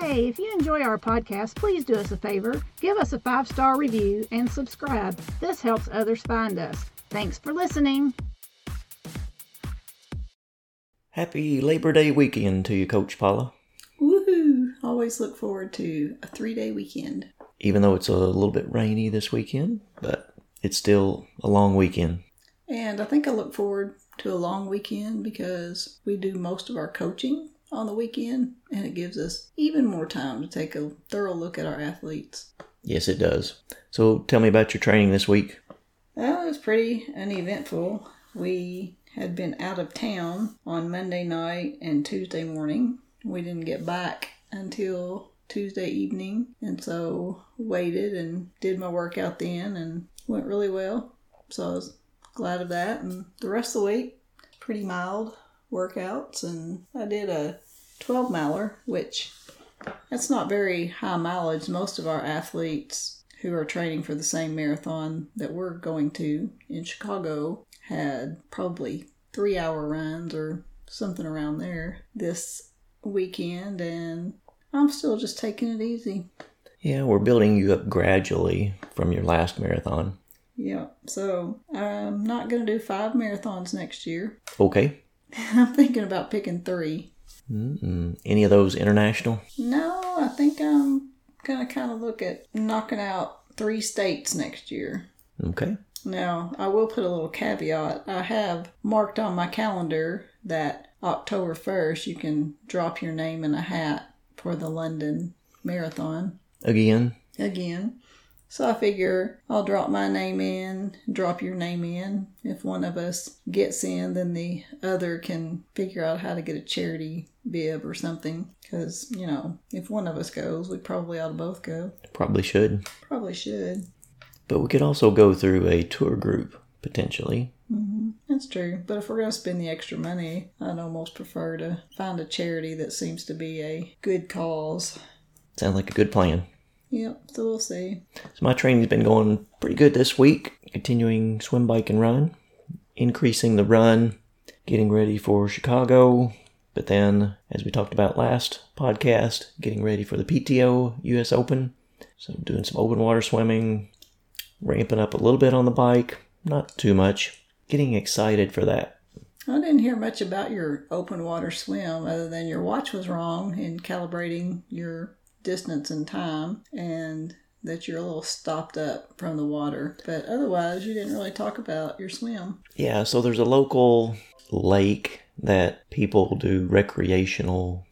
Hey, if you enjoy our podcast, please do us a favor. Give us a five star review and subscribe. This helps others find us. Thanks for listening. Happy Labor Day weekend to you, Coach Paula. Woohoo! Always look forward to a three day weekend. Even though it's a little bit rainy this weekend, but it's still a long weekend. And I think I look forward to a long weekend because we do most of our coaching on the weekend and it gives us even more time to take a thorough look at our athletes. Yes, it does. So tell me about your training this week. Well, it was pretty uneventful. We had been out of town on Monday night and Tuesday morning. We didn't get back until Tuesday evening, and so waited and did my workout then and went really well. So I was glad of that. And the rest of the week, pretty mild workouts, and I did a 12 miler, which that's not very high mileage. Most of our athletes who are training for the same marathon that we're going to in Chicago had probably three hour runs or something around there this weekend, and I'm still just taking it easy. Yeah, we're building you up gradually from your last marathon. Yeah, so I'm not going to do five marathons next year. Okay. I'm thinking about picking three. Mm-mm. Any of those international? No, I think I'm going to kind of look at knocking out three states next year. Okay. Now, I will put a little caveat. I have marked on my calendar that October 1st you can drop your name in a hat for the London Marathon Again? again. So I figure I'll drop my name in, drop your name in. If one of us gets in, then the other can figure out how to get a charity bib or something. Because, you know, if one of us goes, we probably ought to both go. Probably should. Probably should. But we could also go through a tour group, potentially. hmm That's true. But if we're going to spend the extra money, I'd almost prefer to find a charity that seems to be a good cause. Sounds like a good plan. Yep, so we'll see. So my training's been going pretty good this week. Continuing swim, bike, and run. Increasing the run. Getting ready for Chicago. But then, as we talked about last podcast, getting ready for the PTO US Open. So doing some open water swimming. Ramping up a little bit on the bike. Not too much. Getting excited for that. I didn't hear much about your open water swim other than your watch was wrong in calibrating your distance and time and that you're a little stopped up from the water. But otherwise, you didn't really talk about your swim. Yeah, so there's a local lake that people do recreational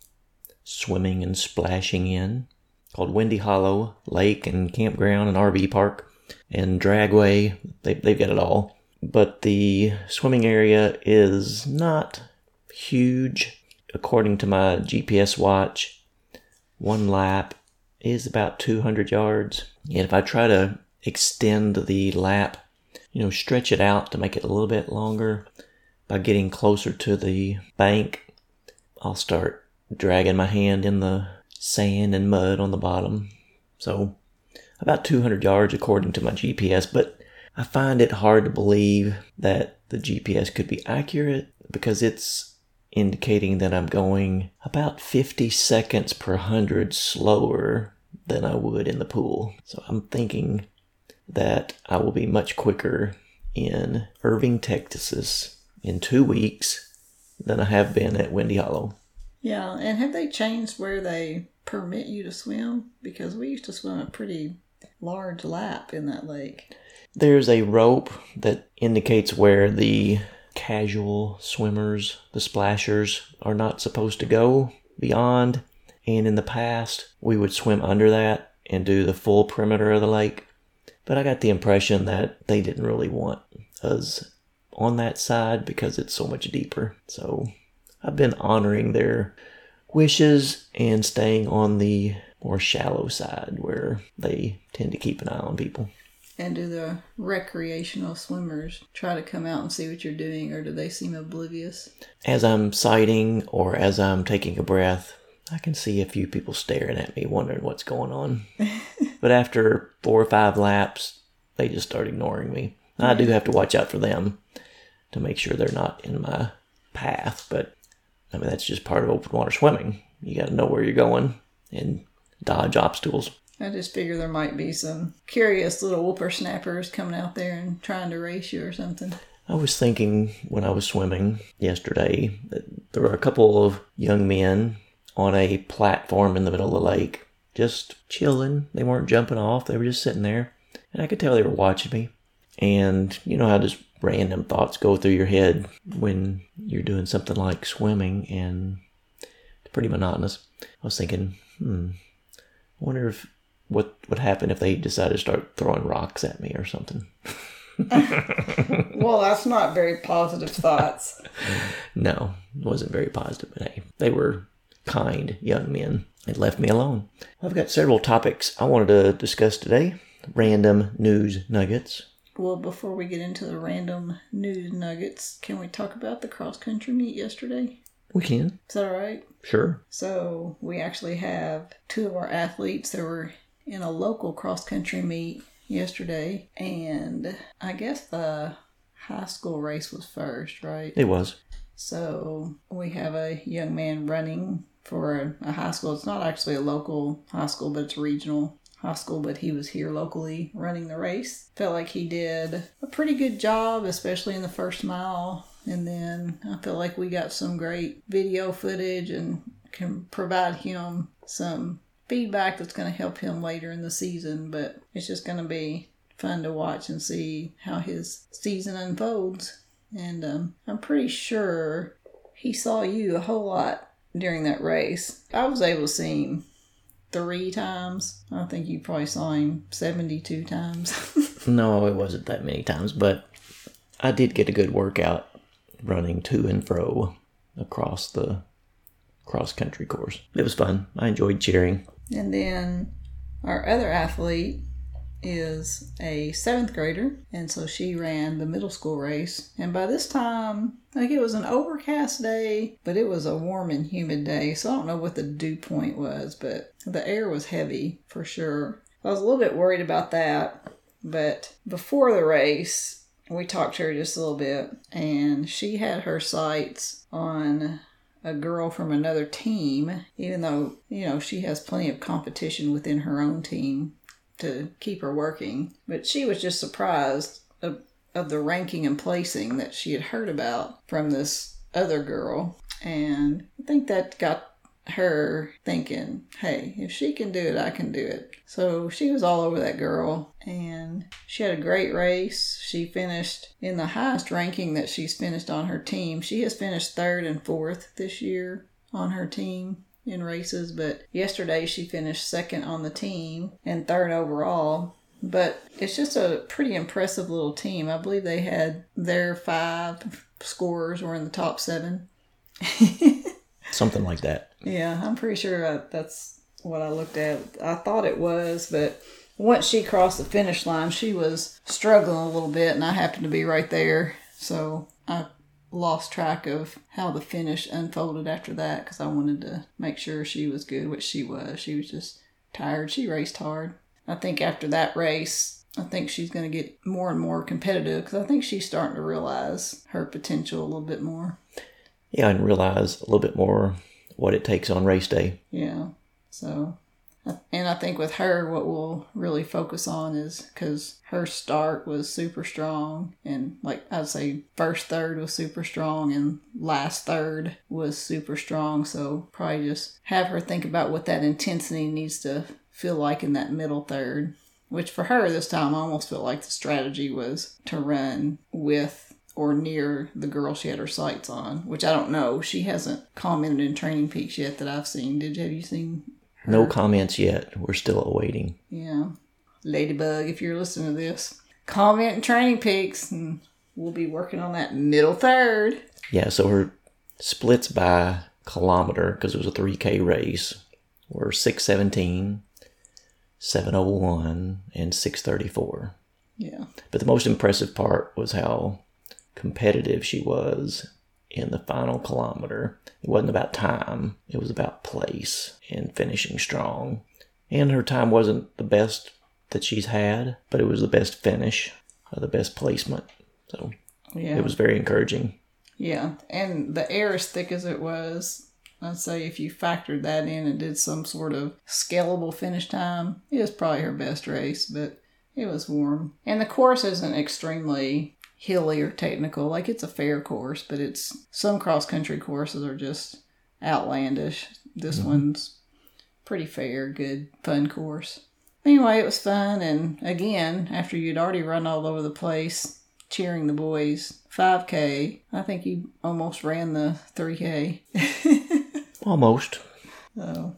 swimming and splashing in called Windy Hollow Lake and Campground and RV Park and Dragway. They, they've got it all. But the swimming area is not huge. According to my GPS watch, one lap is about 200 yards. And if I try to extend the lap, you know, stretch it out to make it a little bit longer by getting closer to the bank, I'll start dragging my hand in the sand and mud on the bottom. So, about 200 yards according to my GPS, but I find it hard to believe that the GPS could be accurate because it's indicating that I'm going about 50 seconds per hundred slower than I would in the pool. So I'm thinking that I will be much quicker in Irving, Texas in two weeks than I have been at Windy Hollow. Yeah, and have they changed where they permit you to swim? Because we used to swim a pretty large lap in that lake. There's a rope that indicates where the casual swimmers, the splashers, are not supposed to go beyond. And in the past, we would swim under that and do the full perimeter of the lake. But I got the impression that they didn't really want us on that side because it's so much deeper. So I've been honoring their wishes and staying on the more shallow side where they tend to keep an eye on people. And do the recreational swimmers try to come out and see what you're doing, or do they seem oblivious? As I'm sighting or as I'm taking a breath, I can see a few people staring at me, wondering what's going on. but after four or five laps, they just start ignoring me. I do have to watch out for them to make sure they're not in my path, but I mean, that's just part of open water swimming. You got to know where you're going and dodge obstacles. I just figure there might be some curious little whippersnappers coming out there and trying to race you or something. I was thinking when I was swimming yesterday that there were a couple of young men on a platform in the middle of the lake, just chilling. They weren't jumping off, they were just sitting there. And I could tell they were watching me. And you know how just random thoughts go through your head when you're doing something like swimming and it's pretty monotonous. I was thinking, hmm, I wonder if what would happen if they decided to start throwing rocks at me or something. well, that's not very positive thoughts. no, it wasn't very positive. But hey, they were kind young men and left me alone. I've got several topics I wanted to discuss today. Random news nuggets. Well, before we get into the random news nuggets, can we talk about the cross country meet yesterday? We can. Is that all right? Sure. So, we actually have two of our athletes that were in a local cross country meet yesterday, and I guess the high school race was first, right? It was. So we have a young man running for a, high school. It's not actually a local high school, but it's regional high school, but he was here locally running the race. Felt like he did a pretty good job, especially in the first mile. And then I feel like we got some great video footage and can provide him some feedback that's going to help him later in the season. But it's just going to be fun to watch and see how his season unfolds. And um, I'm pretty sure he saw you a whole lot during that race. I was able to see him three times. I think you probably saw him 72 times. no, it wasn't that many times, but I did get a good workout running to and fro across the cross country course. It was fun. I enjoyed cheering. And then our other athlete is a seventh grader, and so she ran the middle school race. And by this time, like it was an overcast day, but it was a warm and humid day, so I don't know what the dew point was, but the air was heavy for sure. I was a little bit worried about that, but before the race, we talked to her just a little bit, and she had her sights on a girl from another team, even though, you know, she has plenty of competition within her own team to keep her working. But she was just surprised of, of the ranking and placing that she had heard about from this other girl. And I think that got her thinking, hey, if she can do it, I can do it. So she was all over that girl and she had a great race. She finished in the highest ranking that she's finished on her team. She has finished third and fourth this year on her team in races, but yesterday she finished second on the team and third overall. But it's just a pretty impressive little team. I believe they had their five scorers were in the top seven. Something like that. Yeah, I'm pretty sure that's what I looked at. I thought it was, but once she crossed the finish line, she was struggling a little bit, and I happened to be right there. So I lost track of how the finish unfolded after that because I wanted to make sure she was good, which she was. She was just tired. She raced hard. I think after that race, I think she's going to get more and more competitive because I think she's starting to realize her potential a little bit more. Yeah, and realize a little bit more what it takes on race day. Yeah. So and I think with her, what we'll really focus on is because her start was super strong, and like I'd say, first third was super strong, and last third was super strong. So probably just have her think about what that intensity needs to feel like in that middle third. Which for her this time, I almost felt like the strategy was to run with or near the girl she had her sights on, which I don't know. She hasn't commented in Training Peaks yet that I've seen. Did you have you seen no comments yet. We're still awaiting. Yeah. Ladybug, if you're listening to this, comment in Training Peaks, and we'll be working on that middle third. Yeah, so her splits by kilometer, because it was a 3K race, were 617, 701, and 634. Yeah. But the most impressive part was how competitive she was in the final kilometer. It wasn't about time, it was about place and finishing strong. And her time wasn't the best that she's had, but it was the best finish, uh, the best placement. So Yeah. it was very encouraging. Yeah, and the air as thick as it was, I'd say if you factored that in and did some sort of scalable finish time, it was probably her best race, but it was warm. And the course isn't extremely hilly or technical, like it's a fair course, but it's some cross country courses are just outlandish. This mm-hmm. one's pretty fair, good, fun course. Anyway, it was fun, and again, after you'd already run all over the place, cheering the boys 5k i think you almost ran the 3k Almost. so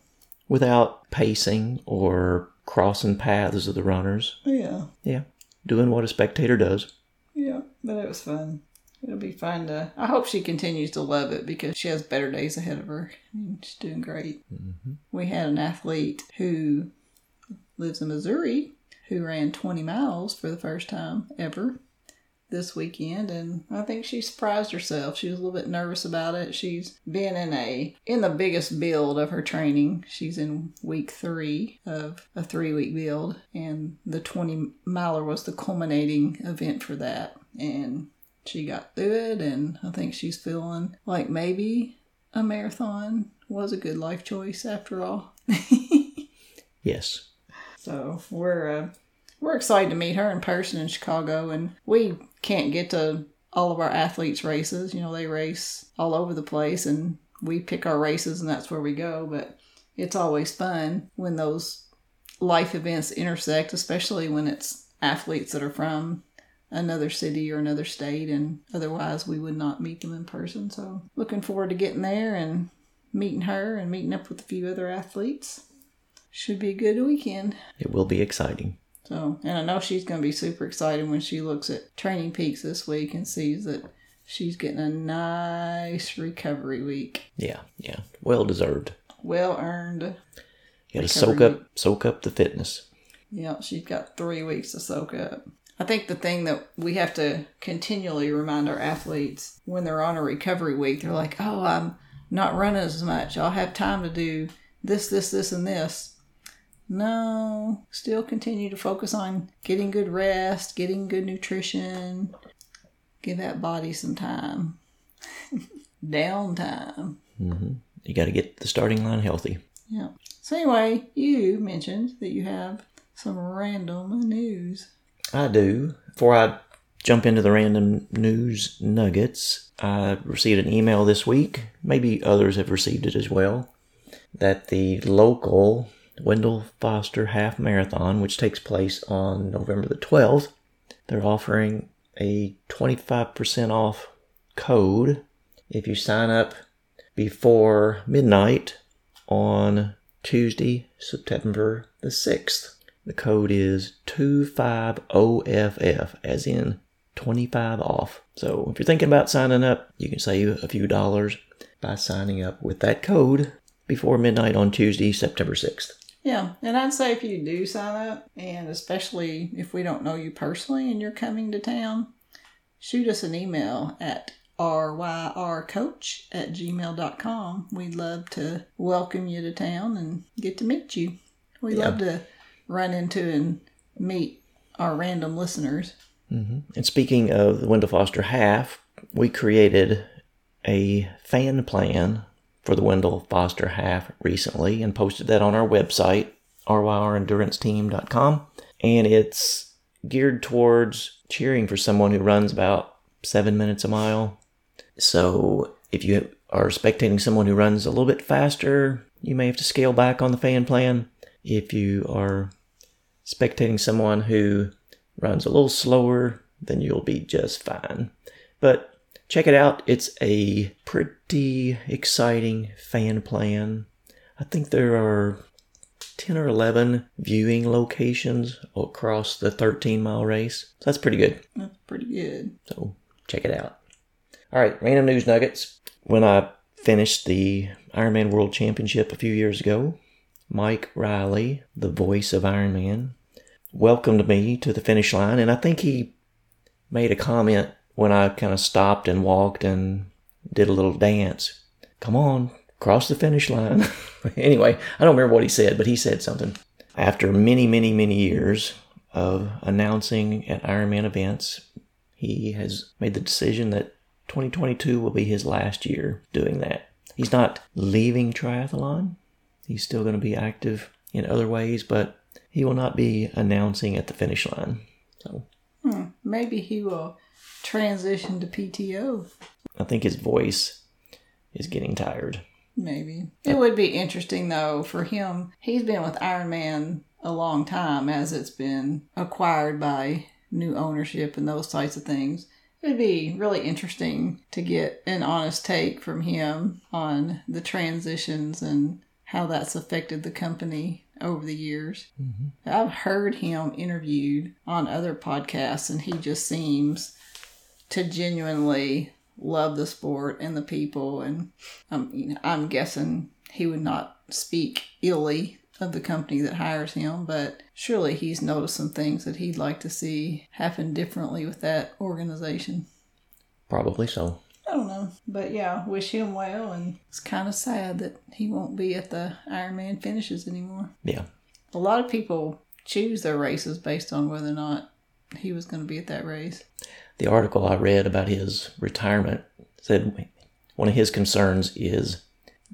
Without pacing or crossing paths of the runners. yeah Yeah. Doing what a spectator does. yeah but it was fun it'll be fun to i hope she continues to love it because she has better days ahead of her I mean, she's doing great mm-hmm. we had an athlete who lives in missouri who ran 20 miles for the first time ever this weekend and I think she surprised herself. She was a little bit nervous about it. She's been in a in the biggest build of her training. She's in week 3 of a 3 week build and the 20 miler was the culminating event for that and she got through it and I think she's feeling like maybe a marathon was a good life choice after all. Yes. So we're uh, we're excited to meet her in person in Chicago, and we can't get to all of our athletes' races. You know, they race all over the place, and we pick our races, and that's where we go. But it's always fun when those life events intersect, especially when it's athletes that are from another city or another state, and otherwise we would not meet them in person. So looking forward to getting there and meeting her and meeting up with a few other athletes. Should be a good weekend. It will be exciting. So, and I know she's going to be super excited when she looks at Training Peaks this week and sees that she's getting a nice recovery week. Yeah, yeah. Well deserved. Well earned. You gotta Recovery soak up soak up the fitness. Yeah, she's got three weeks to soak up. I think the thing that we have to continually remind our athletes when they're on a recovery week, they're like, oh, I'm not running as much. I'll have time to do this, this, this, and this. No, still continue to focus on getting good rest, getting good nutrition. Give that body some time. Downtime. Mm-hmm. You gotta get the starting line healthy. Yeah. So anyway, you mentioned that you have some random news. I do. Before I jump into the random news nuggets, I received an email this week. Maybe others have received it as well. That the local Wendell Foster Half Marathon, which takes place on November the 12th, they're offering a 25% off code if you sign up before midnight on Tuesday, September the 6th. The code is 250FF, as in 25 off. So if you're thinking about signing up, you can save a few dollars by signing up with that code before midnight on Tuesday, September 6th. Yeah, and I'd say if you do sign up, and especially if we don't know you personally and you're coming to town, shoot us an email at ryrcoach at gmail.com. We'd love to welcome you to town and get to meet you. We Yeah. love to run into and meet our random listeners. Mm-hmm. And speaking of the Wendell Foster half, we created a fan plan for the Wendell Foster half recently and posted that on our website, ryrenduranceteam.com. And it's geared towards cheering for someone who runs about seven minutes a mile. So if you are spectating someone who runs a little bit faster, you may have to scale back on the fan plan. If you are spectating someone who runs a little slower, then you'll be just fine. But check it out. It's a pretty exciting fan plan. I think there are 10 or 11 viewing locations across the 13 mile race. So that's pretty good. That's pretty good. So check it out. All right, random news nuggets. When I finished the Ironman World Championship a few years ago, Mike Reilly, the voice of Iron Man, welcomed me to the finish line, and I think he made a comment when I kind of stopped and walked and did a little dance. Come on, cross the finish line. anyway, I don't remember what he said, but he said something. After many, many, many years of announcing at Ironman events, he has made the decision that 2022 will be his last year doing that. He's not leaving triathlon. He's still going to be active in other ways, but he will not be announcing at the finish line. So Hmm, maybe he will transition to PTO. I think his voice is getting tired. Maybe. It would be interesting though for him. He's been with Iron Man a long time as it's been acquired by new ownership and those types of things. It'd be really interesting to get an honest take from him on the transitions and how that's affected the company over the years. I've heard him interviewed on other podcasts, and he just seems to genuinely love the sport and the people. And um, you know, I'm guessing he would not speak illy of the company that hires him, but surely he's noticed some things that he'd like to see happen differently with that organization. Probably so. I don't know, but yeah, wish him well. And it's kind of sad that he won't be at the Ironman finishes anymore. Yeah. A lot of people choose their races based on whether or not he was going to be at that race. The article I read about his retirement said one of his concerns is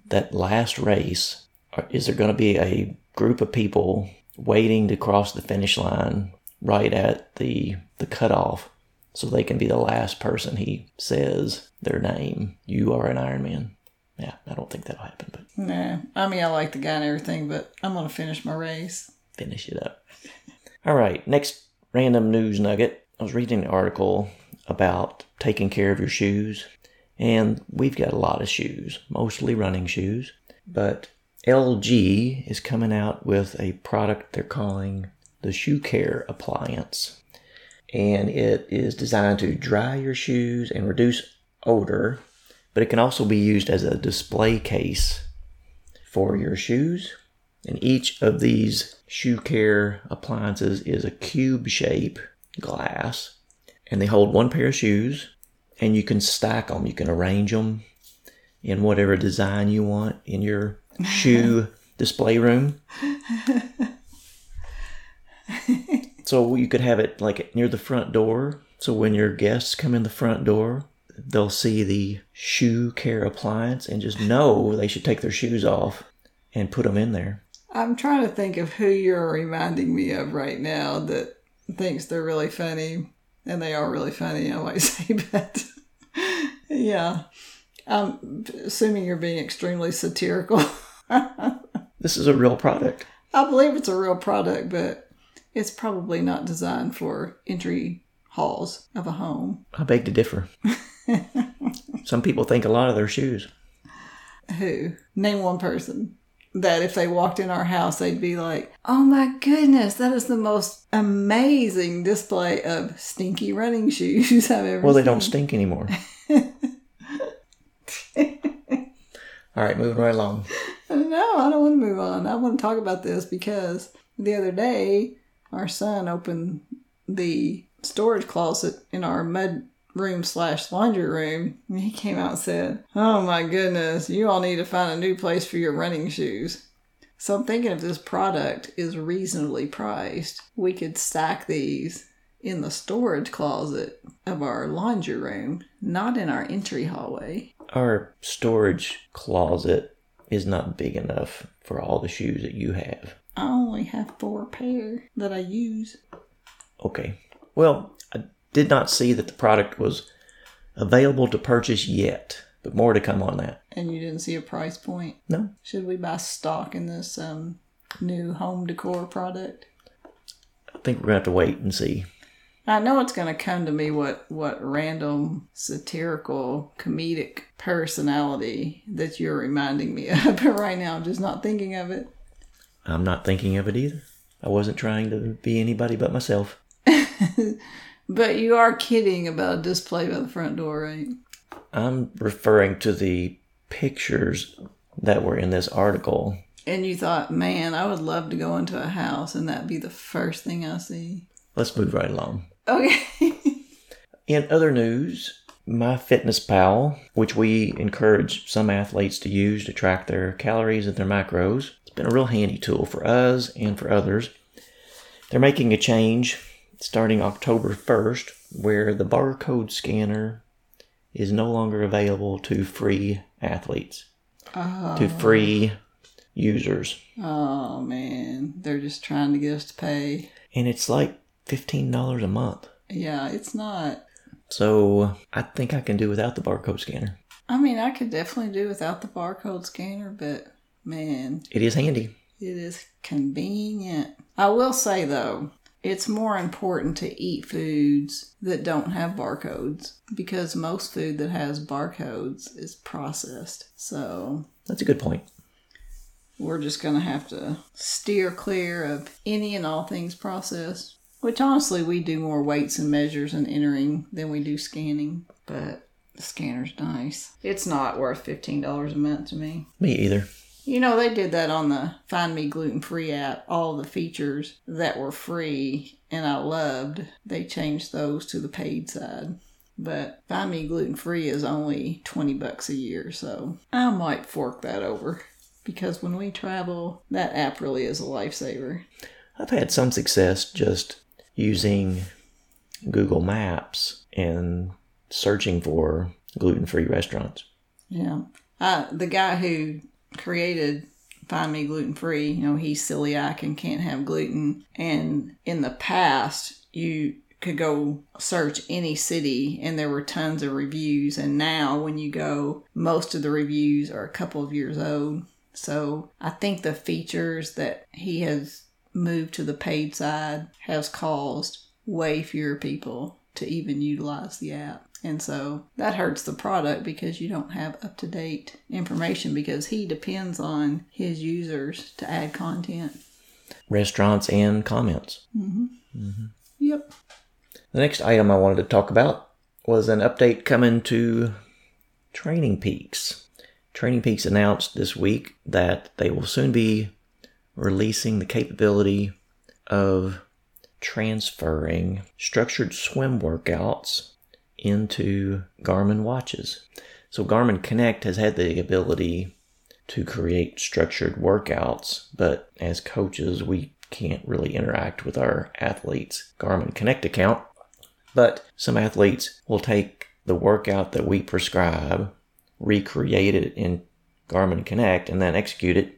that last race. Uh, is there going to be a group of people waiting to cross the finish line right at the the cutoff so they can be the last person he says their name? You are an Iron Man. Yeah, I don't think that'll happen, but Nah, I mean, I like the guy and everything, but I'm going to finish my race. finish it up. All right, next random news nugget. I was reading an article about taking care of your shoes, and we've got a lot of shoes, mostly running shoes, but LG is coming out with a product they're calling the Shoe Care Appliance. And it is designed to dry your shoes and reduce odor, but it can also be used as a display case for your shoes. And each of these shoe care appliances is a cube shape glass, and they hold one pair of shoes, and you can stack them. You can arrange them in whatever design you want in your shoe display room. so you could have it like near the front door. So when your guests come in the front door, they'll see the shoe care appliance and just know they should take their shoes off and put them in there. I'm trying to think of who you're reminding me of right now that thinks they're really funny, and they are really funny, I might say, but yeah. I'm assuming you're being extremely satirical. This is a real product. I believe it's a real product, but it's probably not designed for entry halls of a home. I beg to differ. Some people think a lot of their shoes. Who? Name one person that if they walked in our house, they'd be like, oh my goodness, that is the most amazing display of stinky running shoes I've ever seen. Well, they seen. don't stink anymore. All right, moving right along. No, I don't want to move on. I want to talk about this because the other day our son opened the storage closet in our mud room slash laundry room and he came out and said, Oh my goodness, you all need to find a new place for your running shoes. So I'm thinking if this product is reasonably priced, we could stack these in the storage closet of our laundry room, not in our entry hallway. Our storage closet is not big enough for all the shoes that you have. I only have four pair that I use. Okay. Well, I did not see that the product was available to purchase yet, but more to come on that. And you didn't see a price point. No, Should we buy stock in this um, new home decor product? I think we're going to have to wait and see. I know it's going to come to me what, what random satirical comedic personality that you're reminding me of, but right now I'm just not thinking of it. I'm not thinking of it either. I wasn't trying to be anybody but myself. But you are kidding about a display by the front door, right? I'm referring to the pictures that were in this article And you thought, man, I would love to go into a house and that'd be the first thing I see. Let's move right along. Okay. In other news, MyFitnessPal, which we encourage some athletes to use to track their calories and their macros, been a real handy tool for us and for others. They're making a change starting October 1st where the barcode scanner is no longer available to free athletes, to oh. free users. oh man, they're just trying to get us to pay. And it's like $15 a month. Yeah, it's not. So I think I can do without the barcode scanner. I mean, I could definitely do without the barcode scanner, but man, It is handy. it is convenient. I will say though, it's more important to eat foods that don't have barcodes because most food that has barcodes is processed. So That's a good point. we're just going to have to steer clear of any and all things processed. Which honestly, we do more weights and measures and entering than we do scanning. But the scanner's nice. It's not worth $15 a month to me. Me either. You know, they did that on the Find Me Gluten Free app. All the features that were free and I loved, they changed those to the paid side. But Find Me Gluten Free is only 20 bucks a year, so I might fork that over. Because when we travel, that app really is a lifesaver. I've had some success just using Google Maps and searching for gluten free restaurants. Yeah. Uh, the guy who created Find Me Gluten Free, you know, he's celiac and can't have gluten. And in the past, you could go search any city and there were tons of reviews. And now, when you go, most of the reviews are a couple of years old. So I think the features that he has moved to the paid side has caused way fewer people to even utilize the app. And so that hurts the product because you don't have up to date information because he depends on his users to add content. Restaurants and comments. Mm-hmm. Mm-hmm. Yep. The next item I wanted to talk about was an update coming to Training Peaks. Training Peaks announced this week that they will soon be releasing the capability of transferring structured swim workouts into Garmin watches. So Garmin Connect has had the ability to create structured workouts, but as coaches, we can't really interact with our athletes' Garmin Connect account. But some athletes will take the workout that we prescribe, recreate it in Garmin Connect, and then execute it.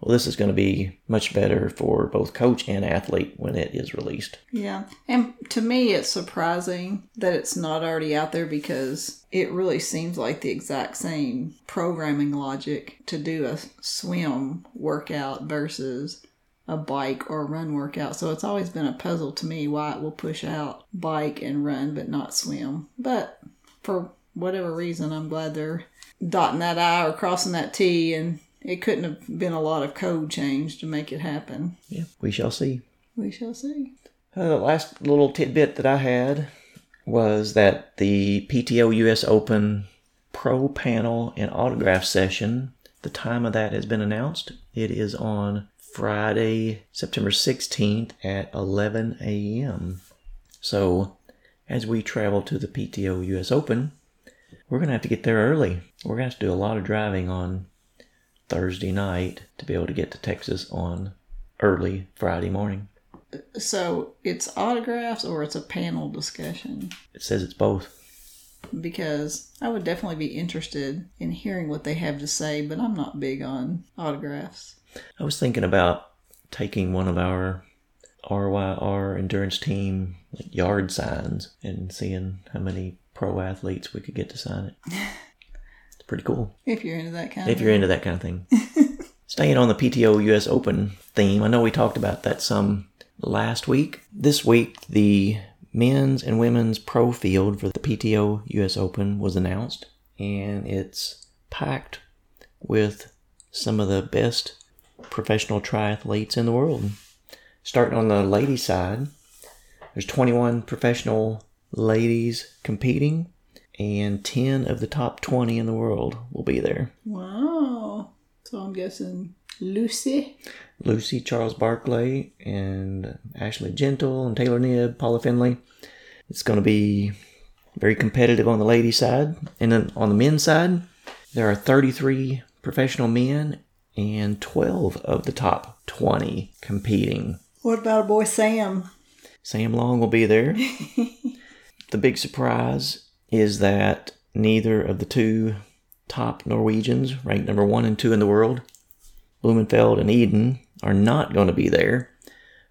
Well, this is going to be much better for both coach and athlete when it is released. Yeah. And to me, it's surprising that it's not already out there because it really seems like the exact same programming logic to do a swim workout versus a bike or run workout. So it's always been a puzzle to me why it will push out bike and run but not swim. But for whatever reason, I'm glad they're dotting that I or crossing that T and it couldn't have been a lot of code change to make it happen. Yeah, we shall see. We shall see. Uh, the last little tidbit that I had was that the PTO US Open Pro Panel and Autograph Session, the time of that has been announced. It is on Friday, September 16th at 11 a.m. So, as we travel to the PTO US Open, we're going to have to get there early. We're going to have to do a lot of driving on Thursday night to be able to get to Texas on early Friday morning. So it's autographs or it's a panel discussion? It says it's both. Because I would definitely be interested in hearing what they have to say, but I'm not big on autographs. I was thinking about taking one of our RYR endurance team like yard signs and seeing how many pro athletes we could get to sign it. Pretty cool If you're into that kind if of you're into that kind of thing. Staying on the PTO US Open theme, I know we talked about that some last week. This week, the men's and women's pro field for the PTO US Open was announced, and it's packed with some of the best professional triathletes in the world. Starting on the ladies' side, there's 21 professional ladies competing, and 10 of the top 20 in the world will be there. Wow. So I'm guessing Lucy. Lucy, Charles Barclay, and Ashley Gentle, and Taylor Knibb, Paula Findlay. It's going to be very competitive on the ladies' side. And then on the men's side, there are 33 professional men and 12 of the top 20 competing. What about a boy Sam? Sam Long will be there. the big surprise is that neither of the two top Norwegians, ranked number one and two in the world, Blummenfelt and Iden, are not going to be there.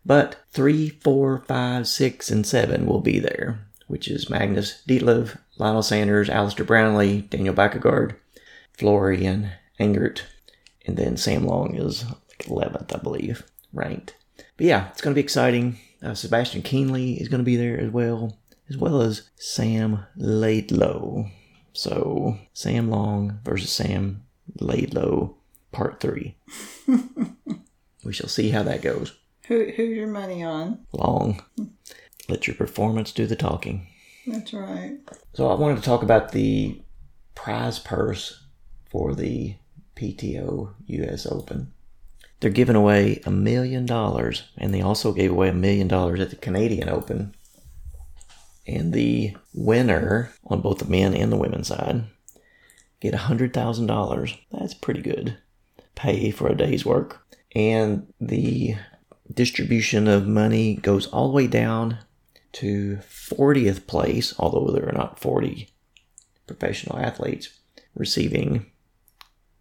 But three, four, five, six, and seven will be there, which is Magnus Ditlev, Lionel Sanders, Alistair Brownlee, Daniel Bakkegaard, Florian Angert, and then Sam Long is like 11th, I believe, ranked. But yeah, it's going to be exciting. Uh, Sebastian Kienle is going to be there as well, as well as Sam Laidlow. So Sam Long versus Sam Laidlow, part three. we shall see how that goes. Who, who's your money on? Long. Let your performance do the talking. That's right. So I wanted to talk about the prize purse for the PTO US Open. They're giving away a million dollars, and they also gave away a million dollars at the Canadian Open. And the winner on both the men and the women's side get a hundred thousand dollars. That's pretty good pay for a day's work. And the distribution of money goes all the way down to 40th place, although there are not 40 professional athletes receiving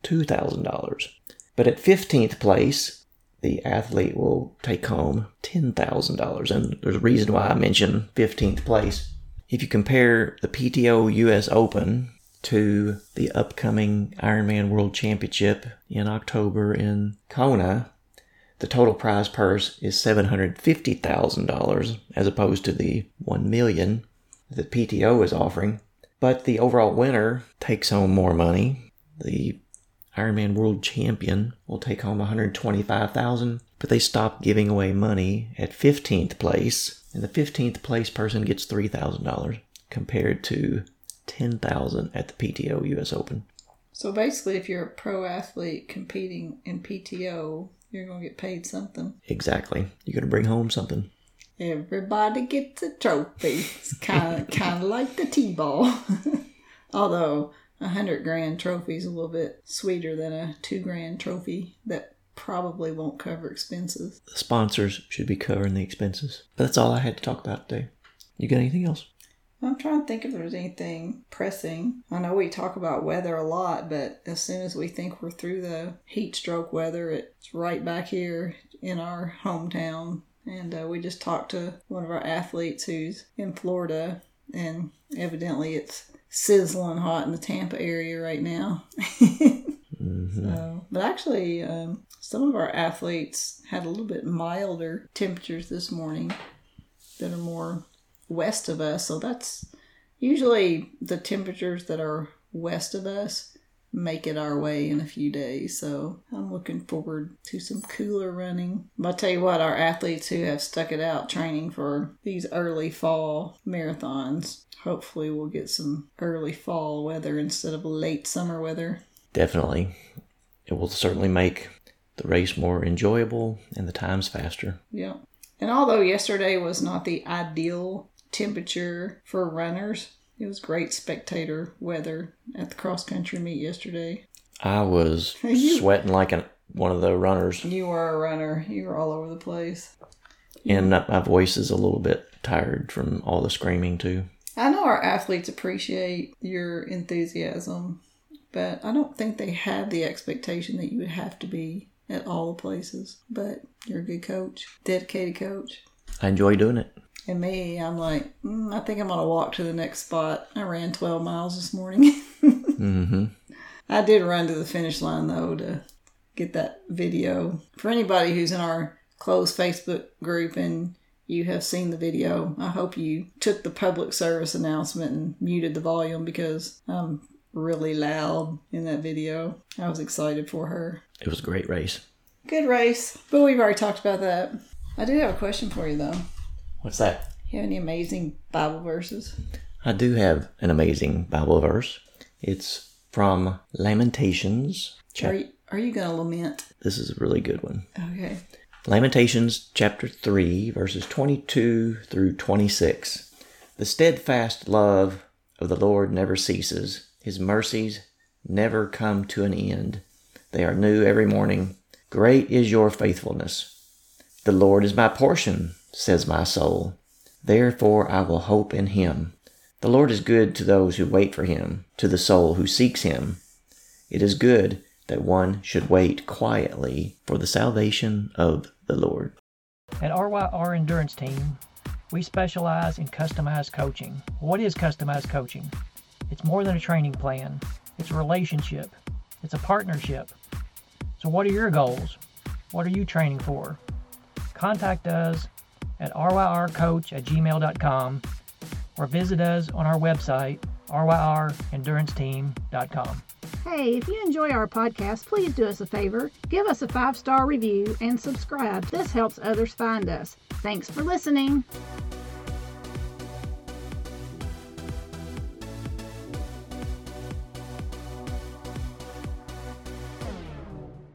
$2,000. But at 15th place, the athlete will take home $10,000. And there's a reason why I mention 15th place. If you compare the PTO US Open to the upcoming Ironman World Championship in October in Kona, the total prize purse is $750,000 as opposed to the 1 million that PTO is offering. But the overall winner takes home more money. The Ironman World Champion will take home 125,000, but they stop giving away money at 15th place, and the 15th place person gets $3,000 compared to 10,000 at the PTO US Open. So basically, if you're a pro athlete competing in PTO, you're going to get paid something. Exactly. You're going to bring home something. Everybody gets a trophy. It's kind of kind of like the T-ball. Although a hundred grand trophy is a little bit sweeter than a two grand trophy that probably won't cover expenses. The sponsors should be covering the expenses. But that's all I had to talk about today. You got anything else? I'm trying to think if there's anything pressing. I know we talk about weather a lot, but as soon as we think we're through the heat stroke weather, it's right back here in our hometown. And uh, we just talked to one of our athletes who's in Florida, and evidently it's sizzling hot in the Tampa area right now. So, but actually, um, some of our athletes had a little bit milder temperatures this morning that are more west of us. So that's usually the temperatures that are west of us make it our way in a few days. So I'm looking forward to some cooler running. But I'll tell you what, our athletes who have stuck it out training for these early fall marathons, hopefully we'll get some early fall weather instead of late summer weather. Definitely. It will certainly make the race more enjoyable and the times faster. Yeah. And although yesterday was not the ideal temperature for runners, it was great spectator weather at the cross country meet yesterday. I was You- sweating like an, one of the runners, You were a runner. You were all over the place. and my voice is a little bit tired from all the screaming, too. I know our athletes appreciate your enthusiasm, but I don't think they have the expectation that you would have to be at all the places. But you're a good coach, dedicated coach. I enjoy doing it. And me, I'm like, mm, I think I'm going to walk to the next spot. I ran 12 miles this morning. hmm I did run to the finish line though to get that video. For anybody who's in our closed Facebook group and you have seen the video, I hope you took the public service announcement and muted the volume because I'm really loud in that video. I was excited for her. It was a great race. Good race, but we've already talked about that. I do have a question for you though. What's that? You have any amazing Bible verses? I do have an amazing Bible verse. It's from Lamentations. Are you, Are you going to lament? This is a really good one. Okay. Lamentations chapter 3, verses 22 through 26. The steadfast love of the Lord never ceases, his mercies never come to an end. They are new every morning. Great is your faithfulness. The Lord is my portion, says my soul. Therefore I will hope in him. The Lord is good to those who wait for him, to the soul who seeks him. It is good that one should wait quietly for the salvation of the Lord. At RYR Endurance Team, we specialize in customized coaching. What is customized coaching? It's more than a training plan, it's a relationship, it's a partnership. So, what are your goals? What are you training for? Contact us at ryrcoach at gmail.com or visit us on our website, ryrenduranceteam.com. Hey, if you enjoy our podcast, please do us a favor. Give us a five star review and subscribe. This helps others find us. Thanks for listening.